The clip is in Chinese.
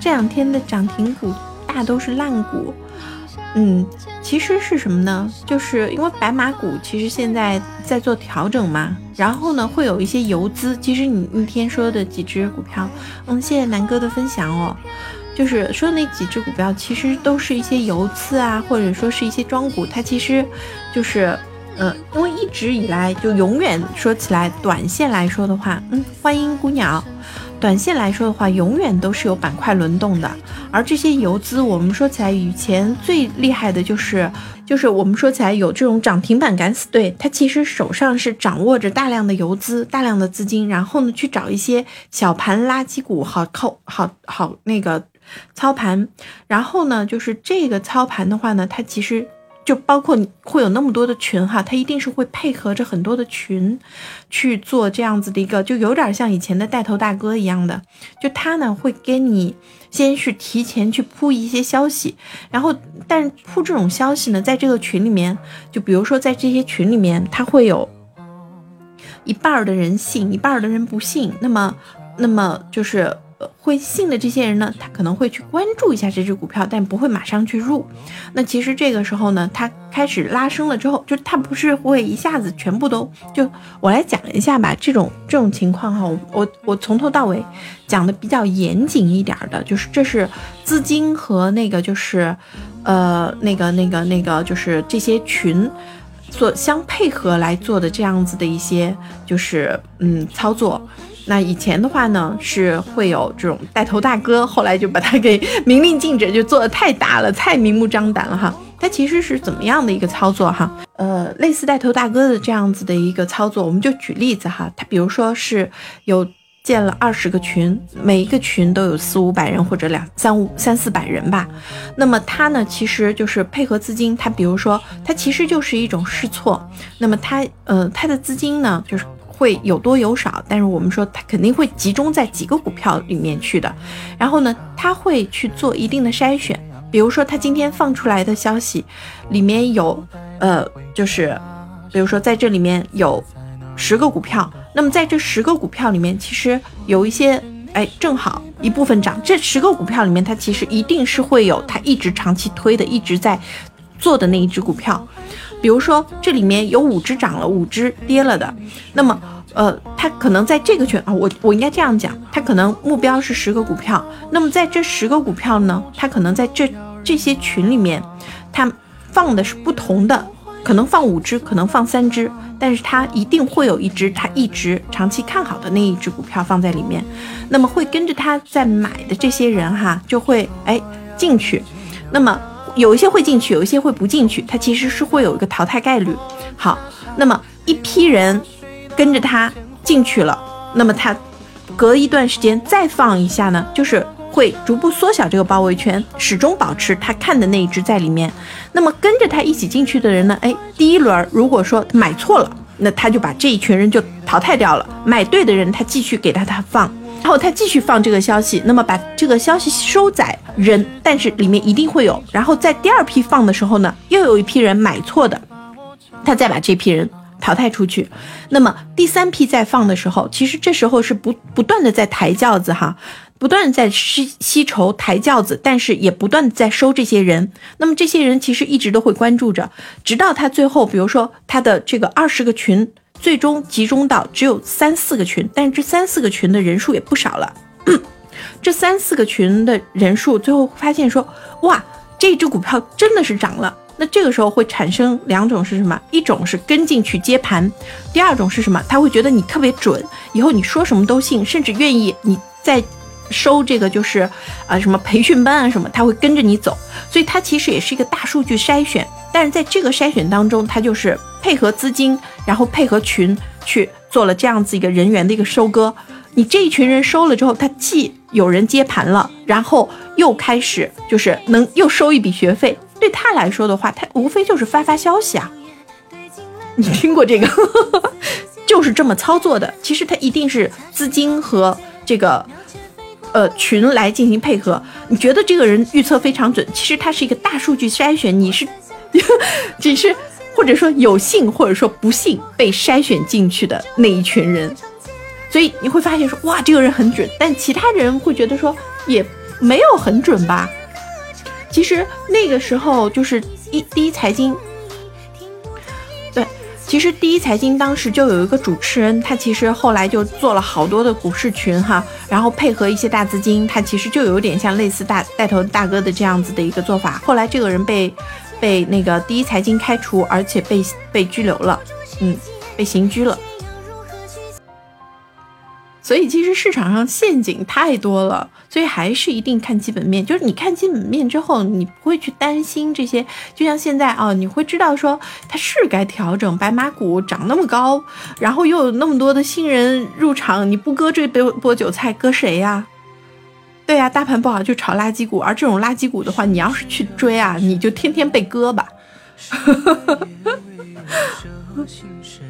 这两天的涨停股大都是烂股。嗯，其实是什么呢？就是因为白马股其实现在在做调整嘛，然后呢会有一些游资。其实你那天说的几只股票，嗯，谢谢南哥的分享哦。就是说那几只股票其实都是一些游资啊，或者说是一些庄股，它其实就是，嗯，因为一直以来就永远说起来，短线来说的话，嗯，欢迎姑鸟。短线来说的话，永远都是有板块轮动的，而这些游资，我们说起来以前最厉害的就是，就是我们说起来有这种涨停板敢死队，他其实手上是掌握着大量的游资、大量的资金，然后呢去找一些小盘垃圾股，好靠好好那个操盘，然后呢就是这个操盘的话呢，它其实。就包括会有那么多的群哈，他一定是会配合着很多的群去做这样子的一个，就有点像以前的带头大哥一样的。就他呢会跟你先去提前去铺一些消息，然后但铺这种消息呢，在这个群里面，就比如说在这些群里面，他会有一半的人信，一半的人不信。那么，那么就是。会信的这些人呢，他可能会去关注一下这只股票，但不会马上去入。那其实这个时候呢，他开始拉升了之后，就他不是会一下子全部都就我来讲一下吧。这种这种情况哈，我我从头到尾讲的比较严谨一点的，就是这是资金和那个就是呃那个那个那个就是这些群所相配合来做的这样子的一些就是嗯操作。那以前的话呢，是会有这种带头大哥，后来就把他给 明令禁止，就做的太大了，太明目张胆了哈。他其实是怎么样的一个操作哈？呃，类似带头大哥的这样子的一个操作，我们就举例子哈。他比如说是有建了二十个群，每一个群都有四五百人或者两三五三四百人吧。那么他呢，其实就是配合资金，他比如说他其实就是一种试错。那么他呃他的资金呢，就是。会有多有少，但是我们说他肯定会集中在几个股票里面去的。然后呢，他会去做一定的筛选，比如说他今天放出来的消息里面有，呃，就是，比如说在这里面有十个股票，那么在这十个股票里面，其实有一些，哎，正好一部分涨。这十个股票里面，它其实一定是会有它一直长期推的，一直在做的那一只股票。比如说这里面有五只涨了，五只跌了的，那么，呃，它可能在这个群啊，我我应该这样讲，它可能目标是十个股票，那么在这十个股票呢，它可能在这这些群里面，它放的是不同的，可能放五只，可能放三只，但是它一定会有一只它一直长期看好的那一只股票放在里面，那么会跟着它在买的这些人哈，就会哎进去，那么。有一些会进去，有一些会不进去，它其实是会有一个淘汰概率。好，那么一批人跟着他进去了，那么他隔一段时间再放一下呢，就是会逐步缩小这个包围圈，始终保持他看的那一只在里面。那么跟着他一起进去的人呢，哎，第一轮如果说买错了，那他就把这一群人就淘汰掉了。买对的人，他继续给他他放。然后他继续放这个消息，那么把这个消息收载人，但是里面一定会有。然后在第二批放的时候呢，又有一批人买错的，他再把这批人淘汰出去。那么第三批再放的时候，其实这时候是不不断的在抬轿子哈，不断在吸吸筹抬轿子，但是也不断在收这些人。那么这些人其实一直都会关注着，直到他最后，比如说他的这个二十个群。最终集中到只有三四个群，但是这三四个群的人数也不少了。这三四个群的人数，最后发现说，哇，这只股票真的是涨了。那这个时候会产生两种是什么？一种是跟进去接盘，第二种是什么？他会觉得你特别准，以后你说什么都信，甚至愿意你在收这个就是啊什么培训班啊什么，他会跟着你走。所以它其实也是一个大数据筛选，但是在这个筛选当中，它就是。配合资金，然后配合群去做了这样子一个人员的一个收割。你这一群人收了之后，他既有人接盘了，然后又开始就是能又收一笔学费。对他来说的话，他无非就是发发消息啊。你听过这个？就是这么操作的。其实他一定是资金和这个呃群来进行配合。你觉得这个人预测非常准，其实他是一个大数据筛选。你是 只是。或者说有幸，或者说不幸被筛选进去的那一群人，所以你会发现说，哇，这个人很准，但其他人会觉得说，也没有很准吧？其实那个时候就是一第一财经，其实第一财经当时就有一个主持人，他其实后来就做了好多的股市群哈，然后配合一些大资金，他其实就有点像类似大带头大哥的这样子的一个做法。后来这个人被被那个第一财经开除，而且被被拘留了，嗯，被刑拘了。所以其实市场上陷阱太多了，所以还是一定看基本面。就是你看基本面之后，你不会去担心这些。就像现在啊，你会知道说它是该调整。白马股涨那么高，然后又有那么多的新人入场，你不割这波波韭菜，割谁呀？对呀，大盘不好就炒垃圾股，而这种垃圾股的话，你要是去追啊，你就天天被割吧。